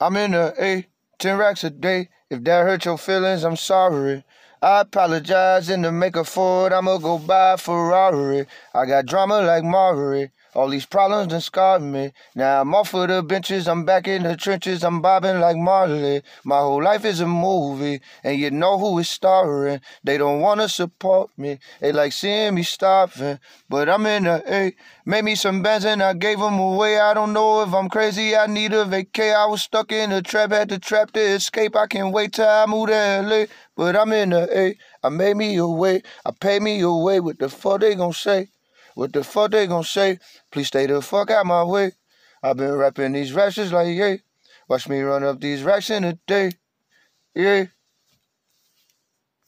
I'm in the A, 10 racks a day. If that hurt your feelings, I'm sorry. I apologize in the maker for it. I'ma go buy a Ferrari. I got drama like Marbury. All these problems done scarred me. Now I'm off of the benches, I'm back in the trenches, I'm bobbing like Marley. My whole life is a movie, and you know who is starring. They don't wanna support me, they like seeing me starving. But I'm in the A. Made me some bands and I gave them away. I don't know if I'm crazy, I need a vacay. I was stuck in a trap, had to trap to escape. I can't wait till I move to LA. But I'm in the A. I made me way, I paid me a way. What the fuck they gon' say? What the fuck they gon' say? Please stay the fuck out my way. I've been rapping these just like, yeah. Watch me run up these racks in a day. Yeah.